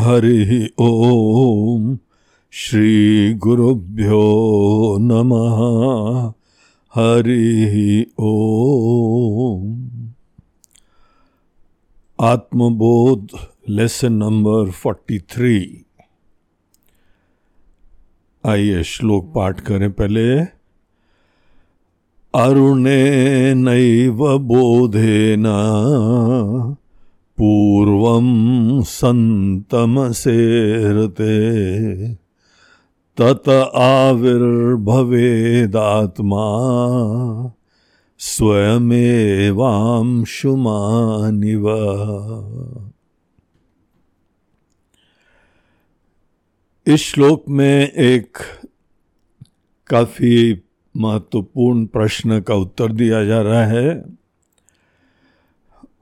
हरि ओम श्री गुरुभ्यो नमः। हरि ओम। आत्मबोध lesson number forty three आइए श्लोक पाठ करें पहले। अरुणे नैव बोधेन। पूर्वं सन्तमसेरते, तत आविर्भवेदात्मा, स्वयमेवांशुमानिव। इस श्लोक में एक काफ़ी महत्वपूर्ण प्रश्न का उत्तर दिया जा रहा है।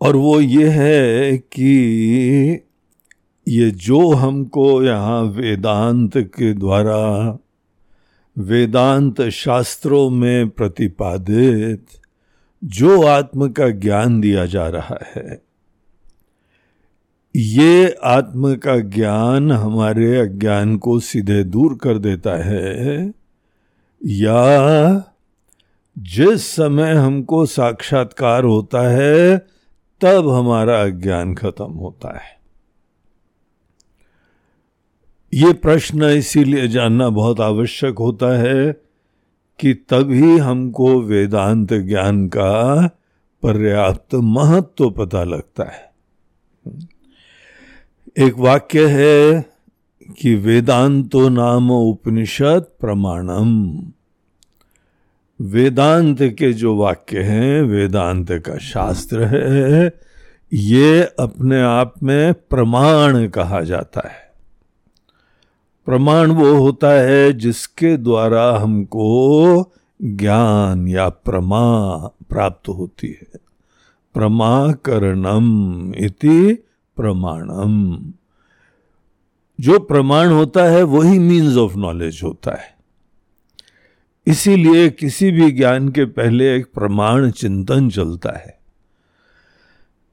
और वो ये है कि ये जो हमको यहाँ वेदांत के द्वारा, वेदांत शास्त्रों में प्रतिपादित, जो आत्म का ज्ञान दिया जा रहा है, ये आत्म का ज्ञान हमारे अज्ञान को सीधे दूर कर देता है, या जिस समय हमको साक्षात्कार होता है तब हमारा अज्ञान खत्म होता है। ये प्रश्न इसीलिए जानना बहुत आवश्यक होता है कि तभी हमको वेदांत ज्ञान का पर्याप्त महत्व पता लगता है। एक वाक्य है कि वेदांतो नाम उपनिषद प्रमाणम। वेदांत के जो वाक्य हैं, वेदांत का शास्त्र है, ये अपने आप में प्रमाण कहा जाता है। प्रमाण वो होता है जिसके द्वारा हमको ज्ञान या प्रमा प्राप्त होती है। प्रमाकरणम इति प्रमाणम। जो प्रमाण होता है, वही मीन्स ऑफ़ नॉलेज होता है। इसीलिए किसी भी ज्ञान के पहले एक प्रमाण चिंतन चलता है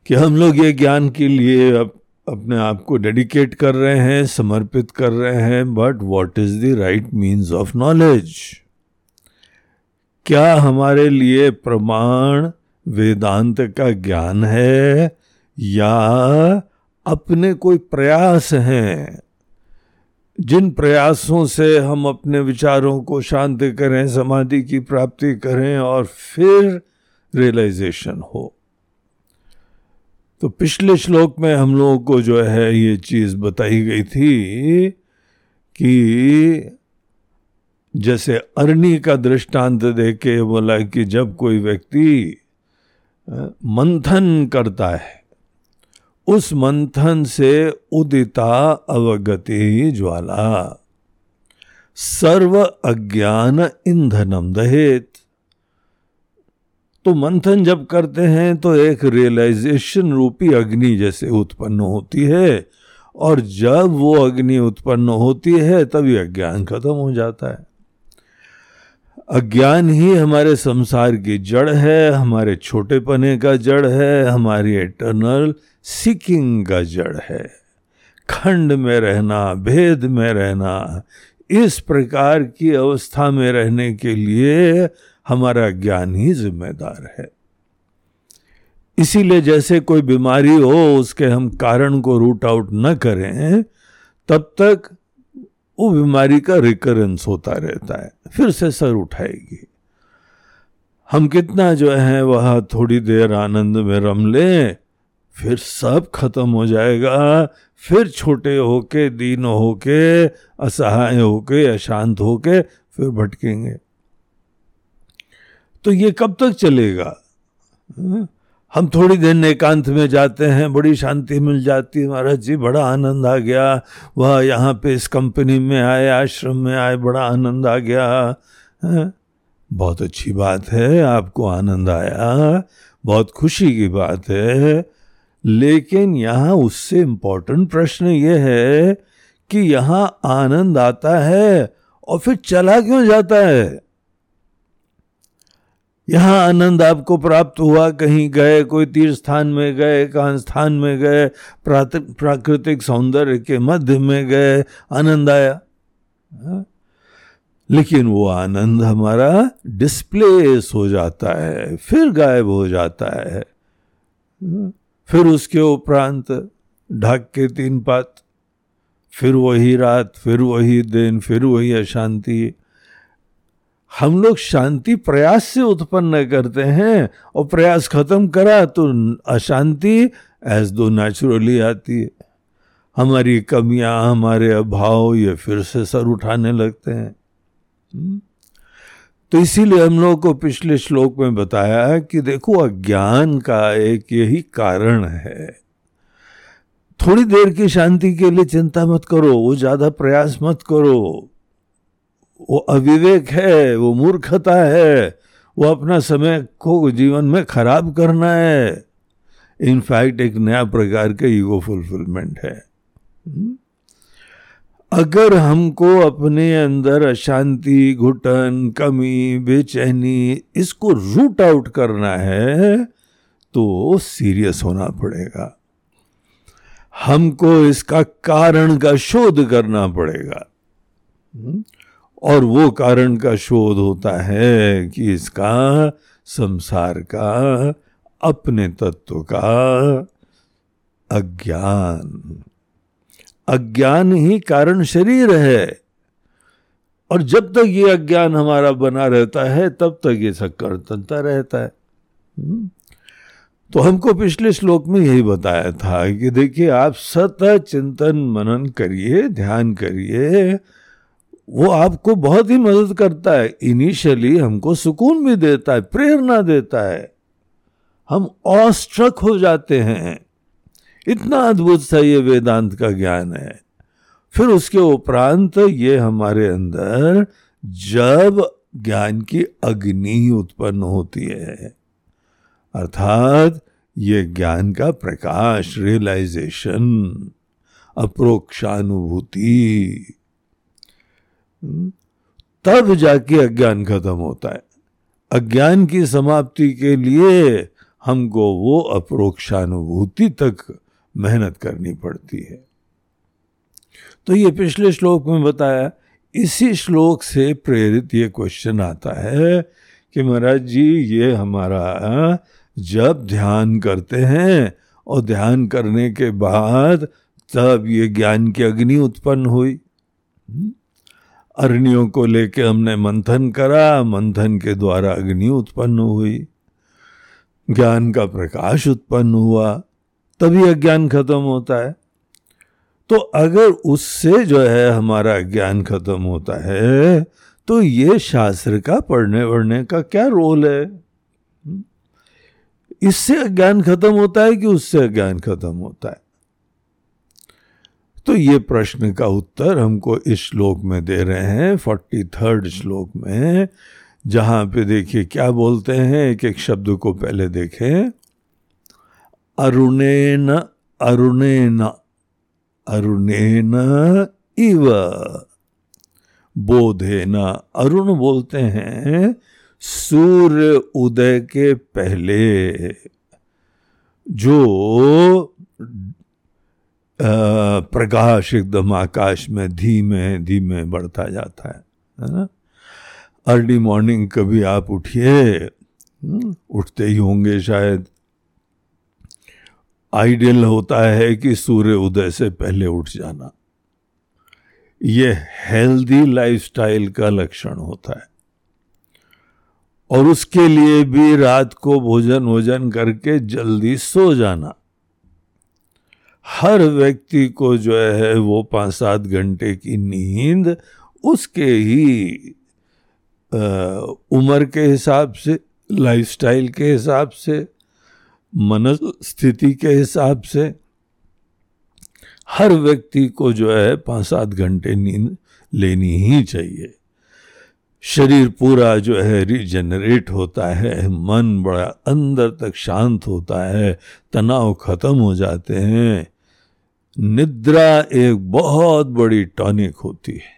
कि हम लोग ये ज्ञान के लिए अब अपने आप को डेडिकेट कर रहे हैं, समर्पित कर रहे हैं but what is the right means of knowledge क्या हमारे लिए प्रमाण वेदांत का ज्ञान है या अपने कोई प्रयास हैं? जिन प्रयासों से हम अपने विचारों को शांत करें, समाधि की प्राप्ति करें और फिर रियलाइजेशन हो। तो पिछले श्लोक में हम लोगों को जो है ये चीज़ बताई गई थी कि जैसे अरणी का दृष्टांत देके बोला कि जब कोई व्यक्ति मंथन करता है उस मंथन से उदिता अवगति ज्वाला। सर्व अज्ञान ईंधनम दहेत। तो मंथन जब करते हैं तो एक रियलाइजेशन रूपी अग्नि जैसे उत्पन्न होती है और जब वो अग्नि उत्पन्न होती है तभी अज्ञान खत्म हो जाता है। अज्ञान ही हमारे संसार की जड़ है, हमारे छोटे पने का जड़ है, हमारी एटर्नल सीकिंग का जड़ है। खंड में रहना, भेद में रहना, इस प्रकार की अवस्था में रहने के लिए हमारा ज्ञान ही जिम्मेदार है। इसीलिए जैसे कोई बीमारी हो, उसके हम कारण को रूट आउट न करें, तब तक वो बीमारी का रिकरेंस होता रहता है, फिर से सर उठाएगी। हम कितना जो है, वह थोड़ी देर आनंद में रम लें फिर सब खत्म हो जाएगा। फिर छोटे होके, दीन होके, असहाय होके, अशांत होके फिर भटकेंगे। तो ये कब तक चलेगा? हाँ? हम थोड़ी देर एकांत में जाते हैं, बड़ी शांति मिल जाती है। महाराज जी, बड़ा आनंद आ गया। वह यहाँ पे इस कंपनी में आए, आश्रम में आए, बड़ा आनंद आ गया। है? बहुत अच्छी बात है, आपको आनंद आया। बहुत खुशी की बात है। लेकिन यहाँ उससे इम्पोर्टेंट प्रश्न ये है कि यहाँ आनंद आता है और फिर चला क्यों जाता है यहाँ आनंद आपको प्राप्त हुआ, कहीं गए, कोई तीर्थ स्थान में गए, कहा स्थान में गए प्राकृतिक सौंदर्य के मध्य में गए, आनंद आया हाँ? लेकिन वो आनंद हमारा डिस्प्लेस हो जाता है, फिर गायब हो जाता है हाँ? फिर उसके उपरांत ढक के तीन पात, फिर वही रात, फिर वही दिन, फिर वही अशांति। हम लोग शांति प्रयास से उत्पन्न करते हैं और प्रयास खत्म करा तो अशांति एज दो नेचुरली आती है। हमारी कमियाँ, हमारे अभाव ये फिर से सर उठाने लगते हैं। हम्म? तो इसीलिए हम लोग को पिछले श्लोक में बताया है कि देखो, अज्ञान का एक यही कारण है। थोड़ी देर की शांति के लिए चिंता मत करो, वो ज़्यादा प्रयास मत करो। वो अविवेक है, वो मूर्खता है, वो अपना समय को जीवन में खराब करना है। इनफैक्ट एक नया प्रकार का ईगो फुलफिलमेंट है। हम्म? अगर हमको अपने अंदर अशांति, घुटन, कमी, बेचैनी, इसको रूट आउट करना है तो सीरियस होना पड़ेगा। हमको इसका कारण का शोध करना पड़ेगा। हम्म? और वो कारण का शोध होता है कि इसका संसार का, अपने तत्व का अज्ञान। अज्ञान ही कारण शरीर है। और जब तक ये अज्ञान हमारा बना रहता है, तब तक ये शक्कर तनता रहता है। हम्म। तो हमको पिछले श्लोक में यही बताया था कि देखिए, आप सतत चिंतन मनन करिए, ध्यान करिए, वो आपको बहुत ही मदद करता है। इनिशियली हमको सुकून भी देता है, प्रेरणा देता है। हम ऑस्ट्रक हो जाते हैं। इतना अद्भुत सा ये वेदांत का ज्ञान है। फिर उसके उपरांत ये हमारे अंदर जब ज्ञान की अग्नि उत्पन्न होती है, अर्थात ये ज्ञान का प्रकाश रियलाइजेशन अप्रोक्षानुभूति तब जाके अज्ञान खत्म होता है। अज्ञान की समाप्ति के लिए हमको वो अप्रोक्षानुभूति तक मेहनत करनी पड़ती है। तो ये पिछले श्लोक में बताया, इसी श्लोक से प्रेरित ये क्वेश्चन आता है कि महाराज जी, ये हमारा, जब ध्यान करते हैं और ध्यान करने के बाद तब ये ज्ञान की अग्नि उत्पन्न हुई। हम्म? अरण्यों को लेके हमने मंथन करा, मंथन के द्वारा अग्नि उत्पन्न हुई। ज्ञान का प्रकाश उत्पन्न हुआ। तभी अज्ञान खत्म होता है। तो अगर उससे जो है हमारा ज्ञान खत्म होता है तो ये शास्त्र का पढ़ने वढ़ने का क्या रोल है? इससे अज्ञान खत्म होता है कि उससे अज्ञान खत्म होता है? तो ये प्रश्न का उत्तर हमको इस श्लोक में दे रहे हैं फोर्टी थर्ड श्लोक में, जहाँ पे देखिए क्या बोलते हैं एक एक शब्द को पहले देखें। अरुणेन अरुणेन अरुणेन इव। बोधेन अरुण बोलते हैं सूर्य उदय के पहले। जो प्रकाश एकदम आकाश में धीमे धीमे बढ़ता जाता है है ना? अर्ली मॉर्निंग कभी आप उठिए हम्म, उठते ही होंगे शायद। आइडियल होता है कि सूर्य उदय से पहले उठ जाना। यह हेल्दी लाइफस्टाइल का लक्षण होता है। और उसके लिए भी रात को भोजन भोजन करके जल्दी सो जाना। हर व्यक्ति को जो है वो पाँच सात घंटे की नींद उसके ही उम्र के हिसाब से, लाइफस्टाइल के हिसाब से मन स्थिति के हिसाब से हर व्यक्ति को जो है पाँच सात घंटे नींद लेनी ही चाहिए। शरीर पूरा जो है रिजेनरेट होता है, मन बड़ा अंदर तक शांत होता है, तनाव खत्म हो जाते हैं। निद्रा एक बहुत बड़ी टॉनिक होती है।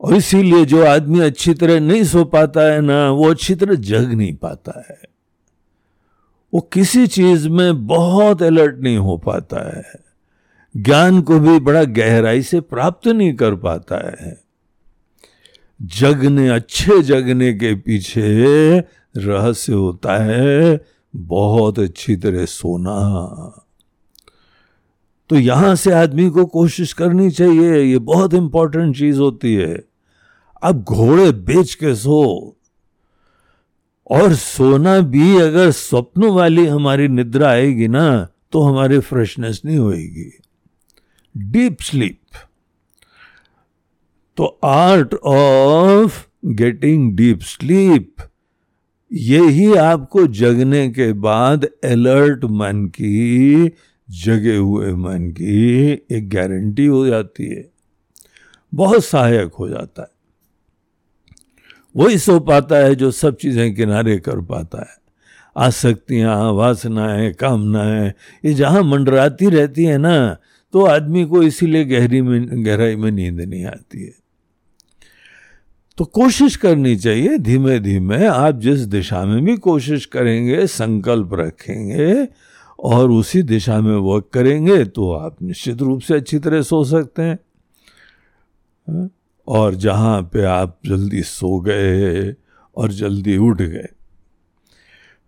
और इसीलिए जो आदमी अच्छी तरह नहीं सो पाता है ना, वो अच्छी तरह जग नहीं पाता है। वो किसी चीज़ में बहुत अलर्ट नहीं हो पाता है। ज्ञान को भी बड़ा गहराई से प्राप्त नहीं कर पाता है। जगने, अच्छे जगने के पीछे रहस्य होता है, बहुत अच्छी तरह सोना। तो यहाँ से आदमी को कोशिश करनी चाहिए, ये बहुत इंपॉर्टेंट चीज़ होती है। अब घोड़े बेच के सो और सोना भी अगर स्वप्न वाली हमारी निद्रा आएगी ना तो हमारी फ्रेशनेस नहीं होएगी। डीप स्लीप तो art of getting deep sleep यही आपको जगने के बाद अलर्ट मन की, जगे हुए मन की एक गारंटी हो जाती है। बहुत सहायक हो जाता है। वही सो पाता है जो सब चीज़ें किनारे कर पाता है। आसक्तियाँ, वासनाएँ, कामनाएँ, ये जहाँ मंडराती रहती है ना तो आदमी को इसीलिए गहरी में, गहराई में नींद नहीं आती है। तो कोशिश करनी चाहिए धीमे धीमे आप जिस दिशा में भी कोशिश करेंगे, संकल्प रखेंगे और उसी दिशा में वर्क करेंगे तो आप निश्चित रूप से अच्छी तरह सो सकते हैं। हाँ? और जहाँ पे आप जल्दी सो गए और जल्दी उठ गए।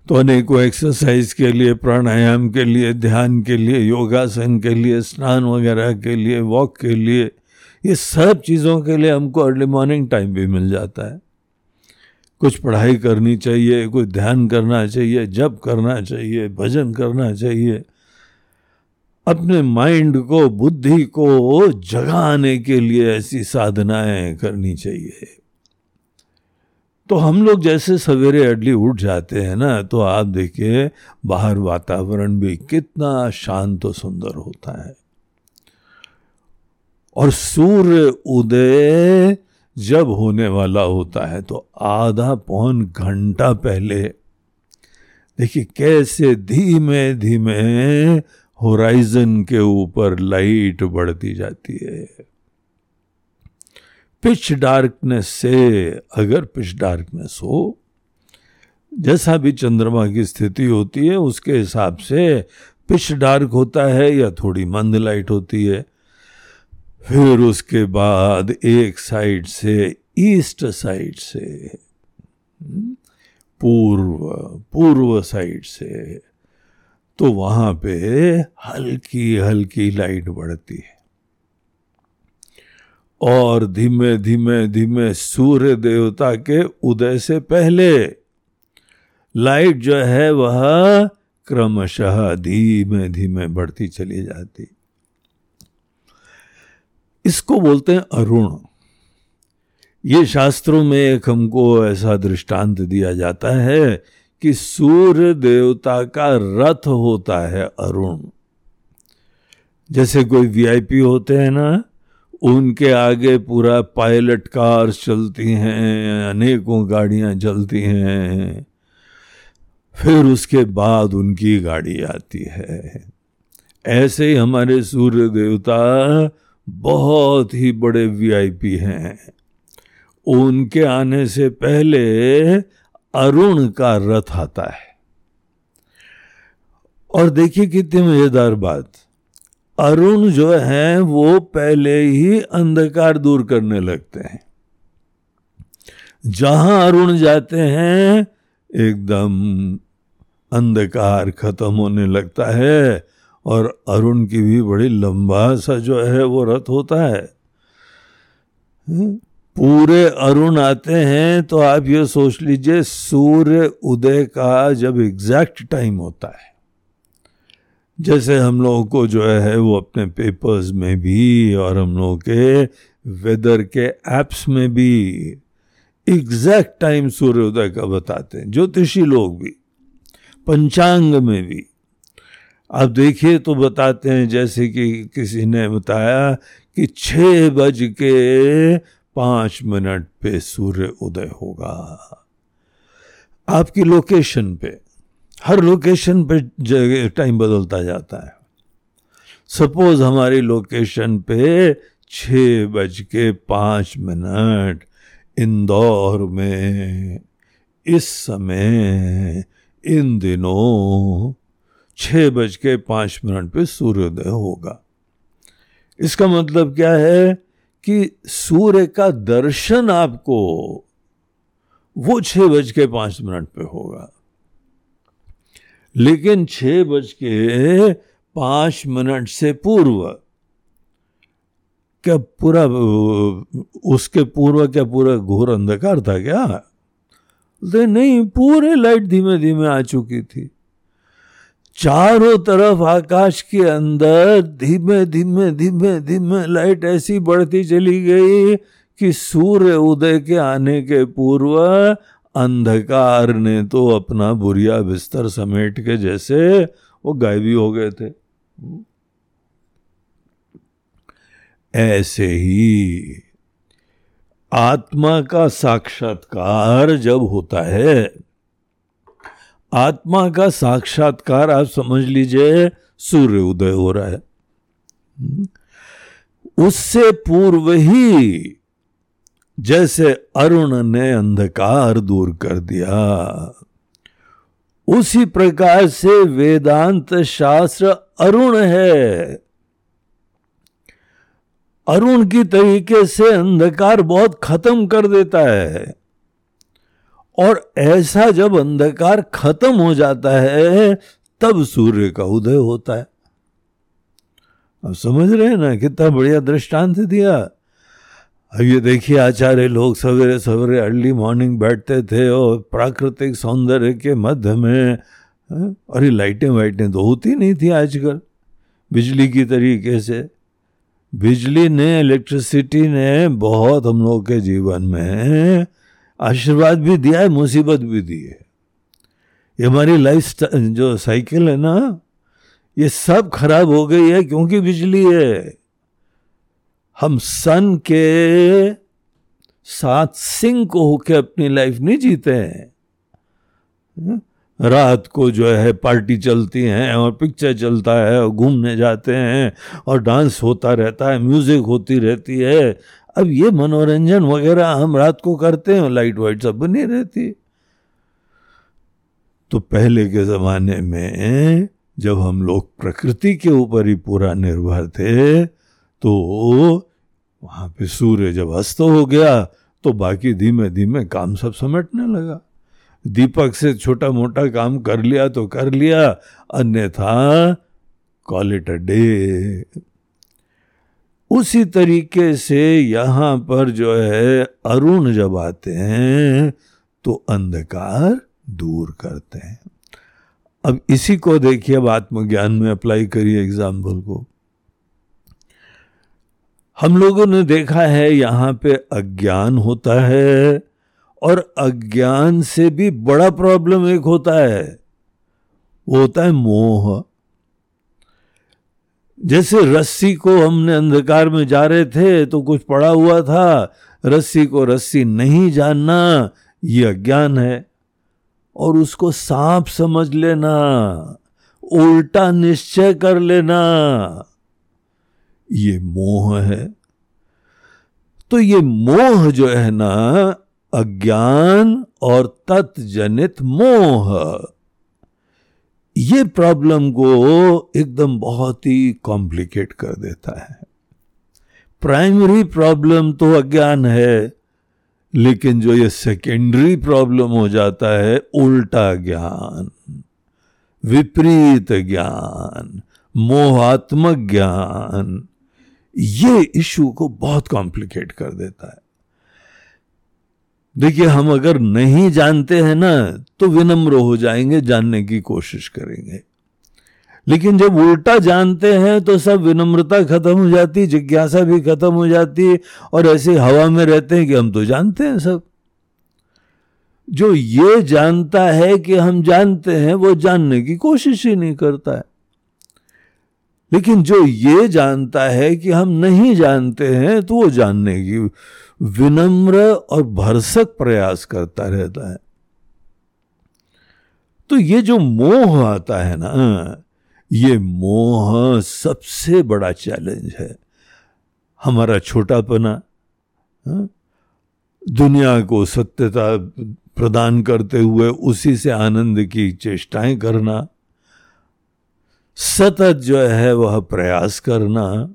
तो अनेकों एक्सरसाइज के लिए, प्राणायाम के लिए, ध्यान के लिए, योगासन के लिए, स्नान वगैरह के लिए वॉक के लिए, ये सब चीज़ों के लिए हमको अर्ली मॉर्निंग टाइम भी मिल जाता है। कुछ पढ़ाई करनी चाहिए कुछ ध्यान करना चाहिए, जप करना चाहिए, भजन करना चाहिए अपने माइंड को, बुद्धि को जगाने के लिए ऐसी साधनाएँ करनी चाहिए। तो हम लोग जैसे सवेरे अडली उठ जाते हैं ना तो आप देखिए, बाहर वातावरण भी कितना शांत और सुंदर होता है। और सूर्य उदय जब होने वाला होता है तो आधा पौन घंटा पहले, देखिए, कैसे धीमे धीमे होराइजन के ऊपर लाइट बढ़ती जाती है। पिच डार्कनेस से अगर पिच डार्कनेस हो, जैसा भी चंद्रमा की स्थिति होती है, उसके हिसाब से पिच डार्क होता है या थोड़ी मंद लाइट होती है। फिर उसके बाद एक साइड से ईस्ट साइड से, पूर्व पूर्व साइड से तो वहाँ पे हल्की हल्की लाइट बढ़ती है। और धीमे धीमे धीमे सूर्य देवता के उदय से पहले लाइट जो है वह क्रमशः धीमे धीमे बढ़ती चली जाती। इसको बोलते हैं अरुण। ये शास्त्रों में एक हमको ऐसा दृष्टांत दिया जाता है कि सूर्य देवता का रथ होता है अरुण। जैसे कोई वीआईपी होते हैं ना, उनके आगे पूरा पायलट कार चलती हैं, अनेकों गाड़ियाँ चलती हैं। फिर उसके बाद उनकी गाड़ी आती है। ऐसे ही हमारे सूर्य देवता बहुत ही बड़े वीआईपी हैं। उनके आने से पहले अरुण का रथ आता है। और देखिए कितनी मज़ेदार बात। अरुण जो है, वो पहले ही अंधकार दूर करने लगते हैं। जहाँ अरुण जाते हैं, एकदम अंधकार खत्म होने लगता है और अरुण की भी बड़ी लंबा सा जो है, वो रथ होता है। पूरे अरुण आते हैं तो आप ये सोच लीजिए, सूर्य उदय का जब एग्जैक्ट टाइम होता है, जैसे हम लोगों को जो है वो अपने पेपर्स में भी और हम लोगों के वेदर के एप्स में भी एग्जैक्ट टाइम सूर्योदय का बताते हैं, ज्योतिषी लोग भी, पंचांग में भी। आप देखिए तो बताते हैं, जैसे कि किसी ने बताया कि छह बज के पाँच मिनट पे सूर्य उदय होगा। आपकी लोकेशन पे, हर लोकेशन पे टाइम बदलता जाता है। सपोज़ हमारी लोकेशन पे छ बज के पाँच मिनट इंदौर में, इस समय, इन दिनों छ बज के पाँच मिनट पे सूर्योदय होगा। इसका मतलब क्या है? कि सूर्य का दर्शन आपको वो छह बज के पाँच मिनट पे होगा। लेकिन छह बज के पाँच मिनट से पूर्व, क्या पूरा, उसके पूर्व क्या पूरा घोर अंधकार था क्या? नहीं, पूरे लाइट धीमे धीमे आ चुकी थी। चारों तरफ़ आकाश के अंदर धीमे धीमे धीमे धीमे लाइट ऐसी बढ़ती चली गई कि सूर्य उदय के आने के पूर्व अंधकार ने तो अपना बुरिया बिस्तर समेट के जैसे वो गायबी हो गए थे। ऐसे ही आत्मा का साक्षात्कार जब होता है आत्मा का साक्षात्कार आप समझ लीजिए, सूर्य उदय हो रहा है। उससे पूर्व ही जैसे अरुण ने अंधकार दूर कर दिया, उसी प्रकार से वेदांत शास्त्र अरुण है। अरुण की तरीके से अंधकार बहुत खत्म कर देता है। और ऐसा जब अंधकार खत्म हो जाता है तब सूर्य का उदय होता है। अब समझ रहे हैं ना कितना बढ़िया दृष्टांत दिया। अब ये देखिए आचार्य लोग सवेरे सवेरे अर्ली मॉर्निंग बैठते थे और प्राकृतिक सौंदर्य के मध्य में हाँ, अरे लाइटें वाइटें तो होती नहीं थी आजकल बिजली की तरीके से। बिजली ने इलेक्ट्रिसिटी ने बहुत हम लोग के जीवन में आशीर्वाद भी दिया है, मुसीबत भी दी है। ये हमारी लाइफ जो साइकिल है ना, ये सब खराब हो गई है, क्योंकि बिजली है। हम सन के साथ सिंक होके अपनी लाइफ नहीं जीते हैं। रात को जो है पार्टी चलती हैं और पिक्चर चलता है और घूमने जाते हैं और डांस होता रहता है म्यूज़िक होती रहती है। अब ये मनोरंजन वगैरह हम रात को करते हैं लाइट वाइट सब बनी रहती तो पहले के ज़माने में जब हम लोग प्रकृति के ऊपर ही पूरा निर्भर थे तो वहाँ पे सूर्य जब अस्त हो गया तो बाकी धीमे धीमे काम सब समेटने लगा। दीपक से छोटा मोटा काम कर लिया तो कर लिया, अन्यथा कॉल इट अ डे उसी तरीके से यहाँ पर जो है, अरुण जब आते हैं तो अंधकार दूर करते हैं। अब इसी को देखिए, अब आत्मज्ञान में अप्लाई करिए एग्ज़ाम्पल को। हम लोगों ने देखा है, यहाँ पे अज्ञान होता है, और अज्ञान से भी बड़ा प्रॉब्लम एक होता है। वो होता है मोह। जैसे रस्सी को हमने अंधकार में जा रहे थे तो कुछ पड़ा हुआ था, रस्सी को रस्सी नहीं जानना, ये अज्ञान है। और उसको सांप समझ लेना, उल्टा निश्चय कर लेना, ये मोह है। तो ये मोह जो है ना, अज्ञान और तत्जनित मोह। ये प्रॉब्लम को एकदम बहुत ही कॉम्प्लिकेट कर देता है। प्राइमरी प्रॉब्लम तो अज्ञान है, लेकिन जो ये सेकेंडरी प्रॉब्लम हो जाता है, उल्टा ज्ञान, विपरीत ज्ञान, मोहात्मक ज्ञान, ये इशू को बहुत कॉम्प्लिकेट कर देता है। देखिए, हम अगर नहीं जानते हैं ना तो विनम्र हो जाएँगे, जानने की कोशिश करेंगे। लेकिन जब उल्टा जानते हैं तो सब विनम्रता खत्म हो जाती, जिज्ञासा भी खत्म हो जाती, और ऐसे हवा में रहते हैं कि हम तो जानते हैं सब। जो ये जानता है कि हम जानते हैं, वो जानने की कोशिश ही नहीं करता है। लेकिन जो ये जानता है कि हम नहीं जानते हैं तो वो जानने की विनम्र और भरसक प्रयास करता रहता है तो ये जो मोह आता है ना, ये मोह सबसे बड़ा चैलेंज है हमारा छोटापना हाँ? दुनिया को सत्यता प्रदान करते हुए उसी से आनंद की चेष्टाएँ करना, सतत जो है वह प्रयास करना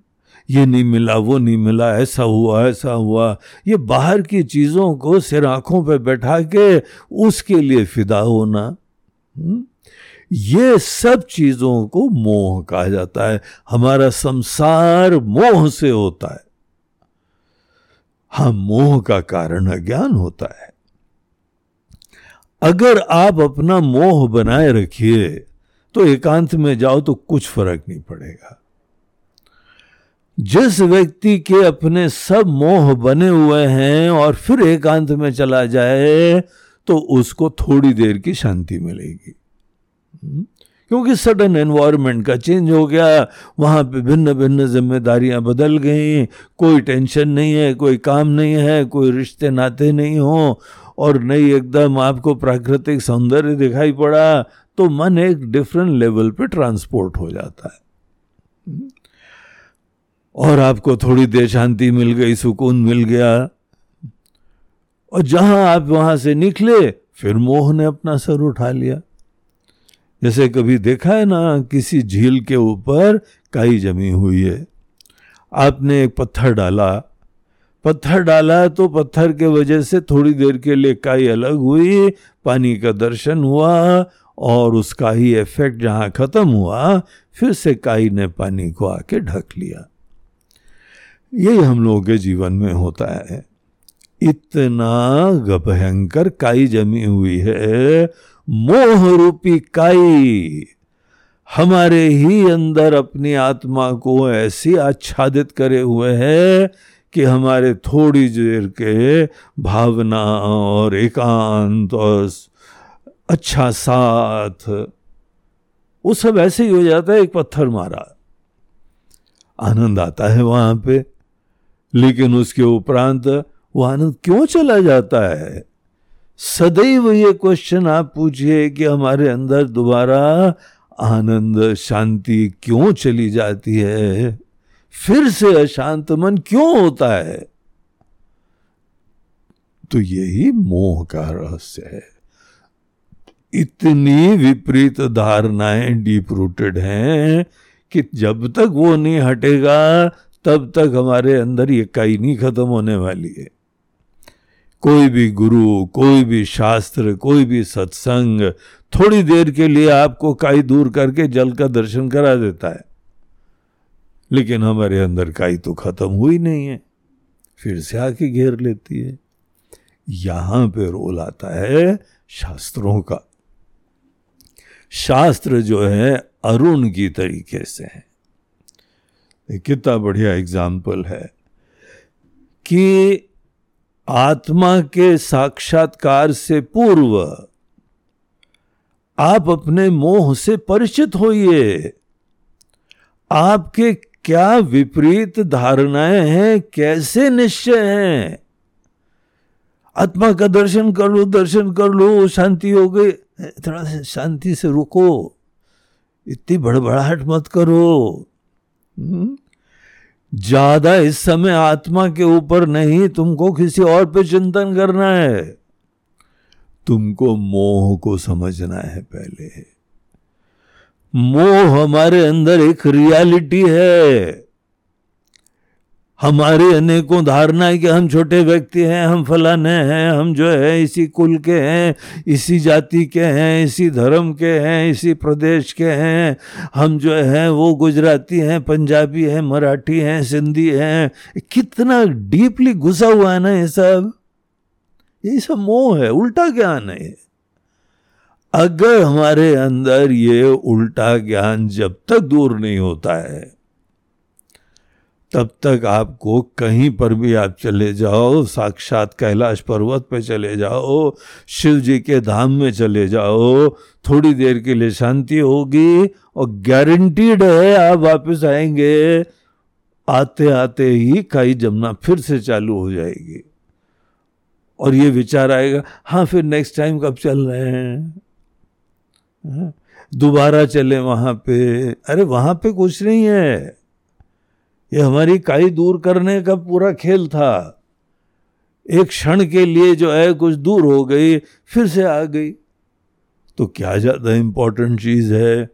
ये नहीं मिला, वो नहीं मिला, ऐसा हुआ ऐसा हुआ। ये बाहर की चीज़ों को सिर आँखों पर बैठा के उसके लिए फिदा होना हम्म? ये सब चीज़ों को मोह कहा जाता है। हमारा संसार मोह से होता है। हाँ मोह का कारण अज्ञान होता है। अगर आप अपना मोह बनाए रखिए तो एकांत में जाओ तो कुछ फ़र्क नहीं पड़ेगा। जिस व्यक्ति के अपने सब मोह बने हुए हैं और फिर एकांत में चला जाए तो उसको थोड़ी देर की शांति मिलेगी। हम्म? क्योंकि सडन एनवायरनमेंट का चेंज हो गया, वहाँ पे भिन्न भिन्न जिम्मेदारियाँ बदल गई, कोई टेंशन नहीं है, कोई काम नहीं है, कोई रिश्ते नाते नहीं हो, और नहीं एकदम आपको प्राकृतिक सौंदर्य दिखाई पड़ा तो मन एक डिफरेंट लेवल पे ट्रांसपोर्ट हो जाता है। और आपको थोड़ी देर शांति मिल गई, सुकून मिल गया। और जहाँ आप वहाँ से निकले, फिर मोह ने अपना सर उठा लिया। जैसे कभी देखा है ना, किसी झील के ऊपर काई जमी हुई है। आपने एक पत्थर डाला। पत्थर डाला तो पत्थर के वजह से थोड़ी देर के लिए काई अलग हुई, पानी का दर्शन हुआ और उसका ही इफ़ेक्ट जहाँ खत्म हुआ, फिर से काई ने पानी को आके ढक लिया। यही हम लोगों के जीवन में होता है। इतना भयंकर काई जमी हुई है, मोह रूपी काई। हमारे ही अंदर अपनी आत्मा को ऐसी आच्छादित करे हुए है कि हमारे थोड़ी देर के भावना और एकांत और अच्छा साथ, वो सब ऐसे ही हो जाता है, एक पत्थर मारा। आनंद आता है वहाँ पे। लेकिन उसके उपरांत वो आनंद क्यों चला जाता है? सदैव ये क्वेश्चन आप पूछिए कि हमारे अंदर दोबारा आनंद, शांति क्यों चली जाती है? फिर से अशांत मन क्यों होता है? तो यही मोह का रहस्य है। इतनी विपरीत धारणाएँ डीप रूटेड हैं कि जब तक वो नहीं हटेगा तब तक हमारे अंदर ये नहीं खत्म होने वाली है। कोई भी गुरु, कोई भी शास्त्र, कोई भी सत्संग थोड़ी देर के लिए आपको काई दूर करके जल का दर्शन करा देता है। लेकिन हमारे अंदर काई तो खत्म हुई नहीं है, फिर से आके घेर लेती है। यहाँ पे रोल आता है शास्त्रों का। शास्त्र जो है अरुण की तरीके से है। कितना बढ़िया एग्ज़ाम्पल है कि आत्मा के साक्षात्कार से पूर्व आप अपने मोह से परिचित होइए। आपके क्या विपरीत धारणाएँ हैं, कैसे निश्चय हैं? आत्मा का दर्शन कर लो, दर्शन कर लो, शांति हो गई। थोड़ा शांति से रुको। इतनी बड़बड़ाहट मत करो? ज़्यादा इस समय आत्मा के ऊपर नहीं, तुमको किसी और पे चिंतन करना है। तुमको मोह को समझना है पहले। मोह हमारे अंदर एक रियलिटी है। हमारे अनेकों धारणा है कि हम छोटे व्यक्ति हैं, हम फलाने हैं, हम जो है इसी कुल के हैं, इसी जाति के हैं, इसी धर्म के हैं, इसी प्रदेश के हैं। हम जो हैं वो गुजराती हैं, पंजाबी हैं, मराठी हैं, सिंधी हैं। कितना डीपली घुसा हुआ है ना ये सब? ये सब मोह है, उल्टा ज्ञान है अगर हमारे अंदर ये उल्टा ज्ञान जब तक दूर नहीं होता है तब तक आपको कहीं पर भी आप चले जाओ साक्षात कैलाश पर्वत पे चले जाओ शिव जी के धाम में चले जाओ थोड़ी देर के लिए शांति होगी और गारंटीड है आप वापस आएँगे। आते आते ही कई जमना फिर से चालू हो जाएगी। और ये विचार आएगा हाँ फिर नेक्स्ट टाइम कब चल रहे हैं? हाँ, दोबारा चले वहाँ पे। अरे वहाँ पे कुछ नहीं है। ये हमारी काई दूर करने का पूरा खेल था। एक क्षण के लिए जो है, कुछ दूर हो गई, फिर से आ गई। तो क्या ज़्यादा इंपॉर्टेंट चीज़ है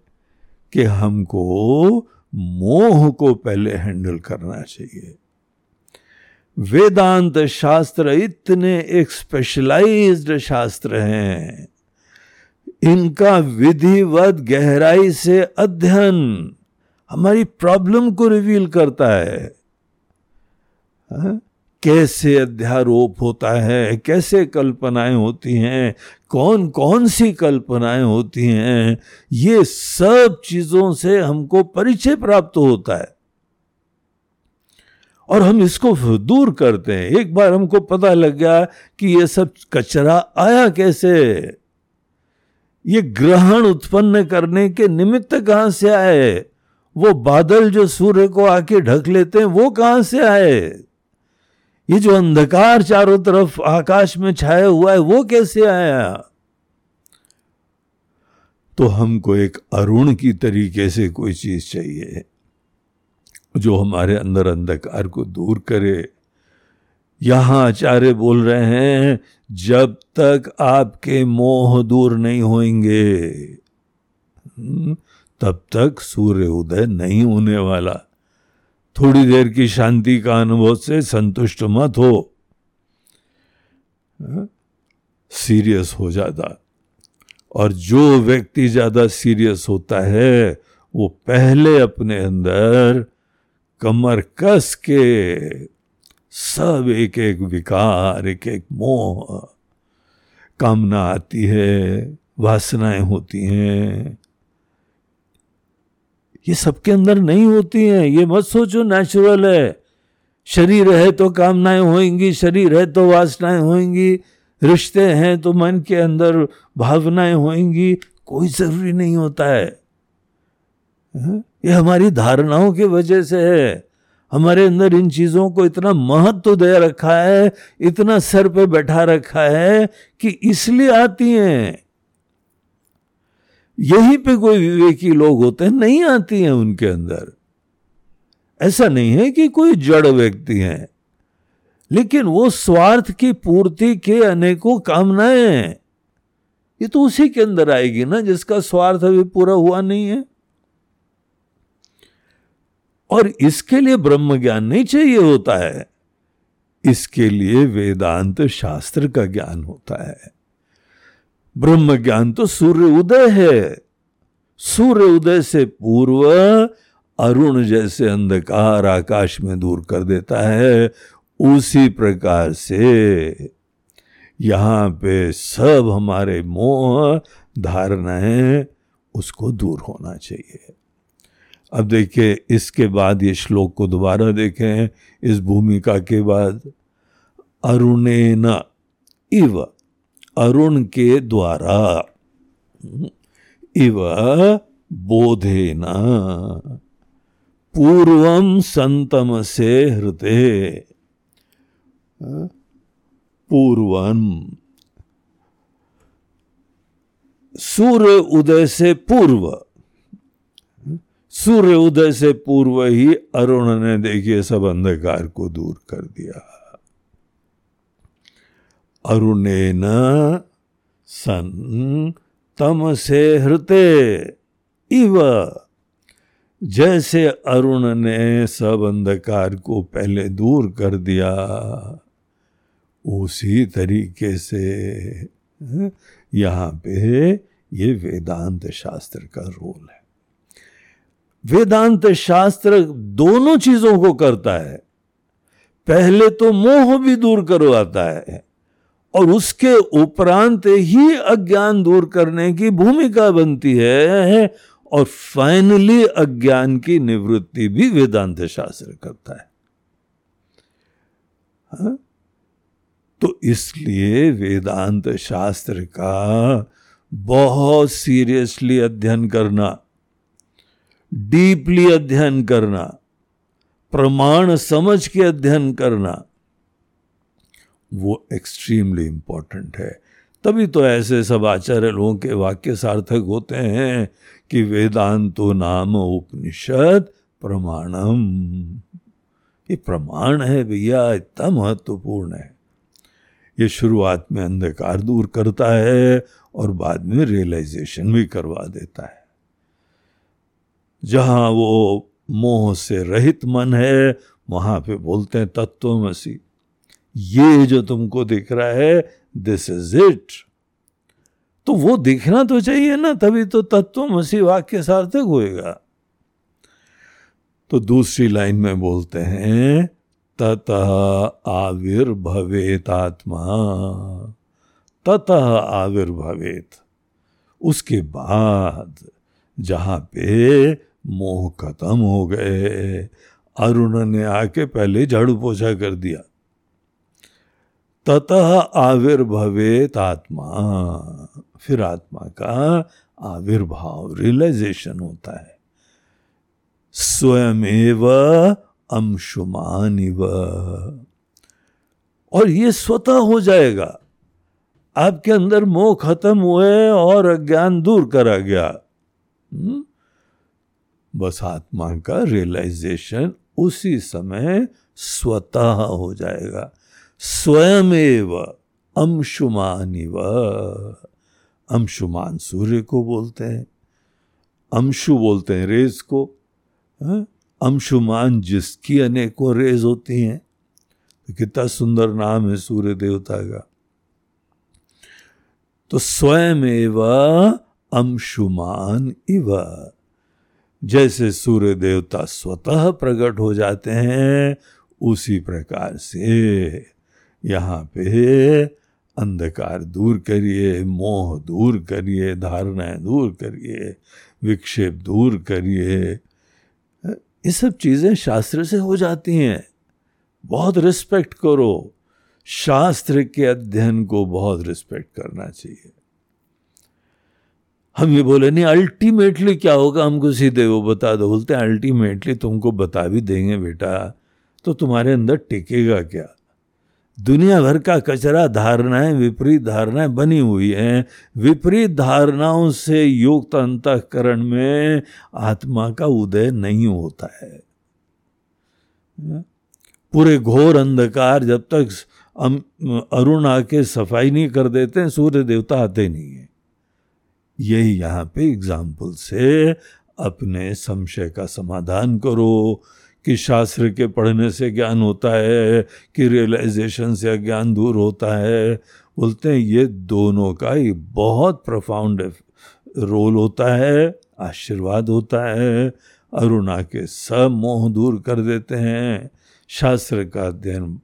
कि हमको मोह को पहले हैंडल करना चाहिए। वेदांत शास्त्र इतने एक स्पेशलाइज्ड शास्त्र हैं। इनका विधिवत गहराई से अध्ययन हमारी प्रॉब्लम को रिवील करता है। हा? कैसे अध्यारोप होता है? कैसे कल्पनाएँ होती हैं? कौन कौन सी कल्पनाएँ होती हैं? ये सब चीज़ों से हमको परिचय प्राप्त होता है। और हम इसको दूर करते हैं। एक बार हमको पता लग गया कि ये सब कचरा आया कैसे? ये ग्रहण उत्पन्न करने के निमित्त कहाँ से आए? वो बादल जो सूर्य को आके ढक लेते हैं वो कहाँ से आए? ये जो अंधकार चारों तरफ़ आकाश में छाया हुआ है वो कैसे आया? तो हमको एक अरुण की तरीके से कोई चीज़ चाहिए जो हमारे अंदर अंधकार को दूर करे। यहाँ आचार्य बोल रहे हैं जब तक आपके मोह दूर नहीं होंगे हम्म, तब तक सूर्य उदय नहीं होने वाला। थोड़ी देर की शांति का अनुभव से संतुष्ट मत हो। सीरियस हाँ, हो जाता। और जो व्यक्ति ज़्यादा सीरियस होता है वो पहले अपने अंदर कमर कस के सब एक एक विकार एक एक मोह कामना आती है वासनाएँ होती हैं। ये सबके अंदर नहीं होती हैं। ये मत सोचो नेचुरल है। शरीर है तो कामनाएँ होंगी, शरीर है तो वासनाएँ होंगी। रिश्ते हैं तो मन के अंदर भावनाएँ होंगी। कोई ज़रूरी नहीं होता है। ये हमारी धारणाओं की वजह से है। हमारे अंदर इन चीज़ों को इतना महत्व दे रखा है, इतना सर पे बैठा रखा है कि इसलिए आती हैं। यहीं पे कोई विवेकी लोग होते हैं, नहीं आती हैं उनके अंदर। ऐसा नहीं है कि कोई जड़ व्यक्ति हैं, लेकिन वो स्वार्थ की पूर्ति के अनेकों कामनाएँ हैं। ये तो उसी के अंदर आएगी ना, जिसका स्वार्थ अभी पूरा हुआ नहीं है। और इसके लिए ब्रह्म ज्ञान नहीं चाहिए होता है, इसके लिए वेदांत शास्त्र का ज्ञान होता है। ब्रह्म ज्ञान तो सूर्य उदय है। सूर्य उदय से पूर्व अरुण जैसे अंधकार आकाश में दूर कर देता है। उसी प्रकार से यहाँ पे सब हमारे मोह, धारणाएँ उसको दूर होना चाहिए। अब देखिए, इसके बाद ये श्लोक को दोबारा देखें। इस भूमिका के बाद अरुणे न इव अरुण के द्वारा। इव बोधेन। पूर्वम संतम से हृदय पूर्वम सूर्य उदय से पूर्व। सूर्य उदय से पूर्व ही अरुण ने देखिए सब अंधकार को दूर कर दिया। अरुणेन सन तम से हृते। इव जैसे अरुण ने सब अंधकार को पहले दूर कर दिया, उसी तरीके से, यहाँ पे ये वेदांत शास्त्र का रोल है। वेदांत शास्त्र दोनों चीज़ों को करता है। पहले तो मोह भी दूर करवाता है। और उसके उपरांत ही अज्ञान दूर करने की भूमिका बनती है और फाइनली अज्ञान की निवृत्ति भी वेदांत शास्त्र करता है हा? तो इसलिए वेदांत शास्त्र का बहुत सीरियसली अध्ययन करना डीपली अध्ययन करना, प्रमाण समझ के अध्ययन करना वो एक्सट्रीमली इंपॉर्टेंट है। तभी तो ऐसे सब आचार्य लोगों के वाक्य सार्थक होते हैं कि वेदांतो नाम उपनिषद प्रमाणम। ये प्रमाण है भैया, इतना महत्वपूर्ण है। ये शुरुआत में अंधकार दूर करता है और बाद में रियलाइजेशन भी करवा देता है। जहाँ वो मोह से रहित मन है, वहाँ पे बोलते हैं तत्व तत्वमसी। ये जो तुमको दिख रहा है दिस इज़ इट तो वो दिखना तो चाहिए ना, तभी तो तत्वमसी वाक्य सार्थक होएगा। तो दूसरी लाइन में बोलते हैं, ततः आविर्भवेतात्मा ततः आविर्भवेत। उसके बाद जहाँ पे मोह खत्म हो गए, अरुण ने आके पहले झाड़ू पोछा कर दिया। ततः आविर्भवेत आत्मा। फिर आत्मा का आविर्भाव रियलाइजेशन होता है। स्वयं अंशुमान और ये स्वतः हो जाएगा। आपके अंदर मोह खत्म हुए और अज्ञान दूर करा गया? हम्म? बस आत्मा का रियलाइजेशन उसी समय स्वतः हो जाएगा। स्वयं अंशुमान अंशुमान सूर्य को बोलते हैं, अंशु बोलते हैं रेज को हाँ? अंशुमान जिसकी अनेकों रेज होती हैं। तो कितना सुंदर नाम है सूर्य देवता का। तो स्वयं एव अंशुमान इव। जैसे सूर्य देवता स्वतः प्रकट हो जाते हैं, उसी प्रकार से यहाँ पे अंधकार दूर करिए, मोह दूर करिए, धारणाएँ दूर करिए, विक्षेप दूर करिए। ये सब चीज़ें शास्त्र से हो जाती हैं। बहुत रिस्पेक्ट करो। शास्त्र के अध्ययन को बहुत रिस्पेक्ट करना चाहिए। हम ये बोले, नहीं अल्टीमेटली क्या होगा? हमको सीधे वो बता दो। बोलते हैं अल्टीमेटली तुमको बता भी देंगे बेटा। तो तुम्हारे अंदर टिकेगा क्या? दुनिया भर का कचरा धारणाएँ, विपरीत धारणाएँ बनी हुई हैं। विपरीत धारणाओं से युक्त अंतकरण में आत्मा का उदय नहीं होता है। पूरे घोर अंधकार जब तक अरुण आके सफ़ाई नहीं कर देते हैं, सूर्य देवता आते नहीं है। यही यहाँ पे एग्ज़ाम्पल से अपने संशय का समाधान करो। कि शास्त्र के पढ़ने से ज्ञान होता है, कि रियलाइजेशन से अज्ञान दूर होता है। बोलते हैं, ये दोनों का ही बहुत प्रफाउंड रोल होता है, आशीर्वाद होता है, अरुणा के सब मोह दूर कर देते हैं। शास्त्र का अध्ययन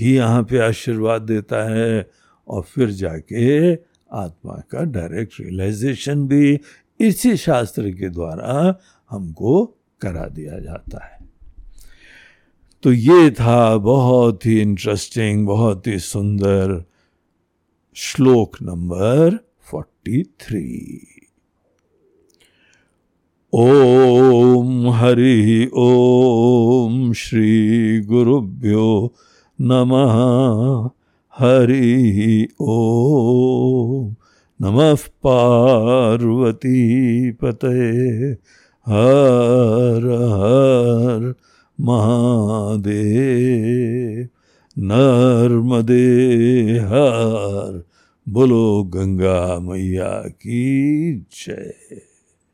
ही यहाँ पे आशीर्वाद देता है, और फिर जाके आत्मा का डायरेक्ट रियलाइजेशन भी इसी शास्त्र के द्वारा हमको करा दिया जाता है। तो ये था बहुत ही इंटरेस्टिंग बहुत ही सुंदर श्लोक number forty three Om Hari ओम श्री गुरुभ्यो नमः। हरि ओ नमः पार्वती पते हर हर महादेव नर्मदे हर बोलो गंगा मैया की जय।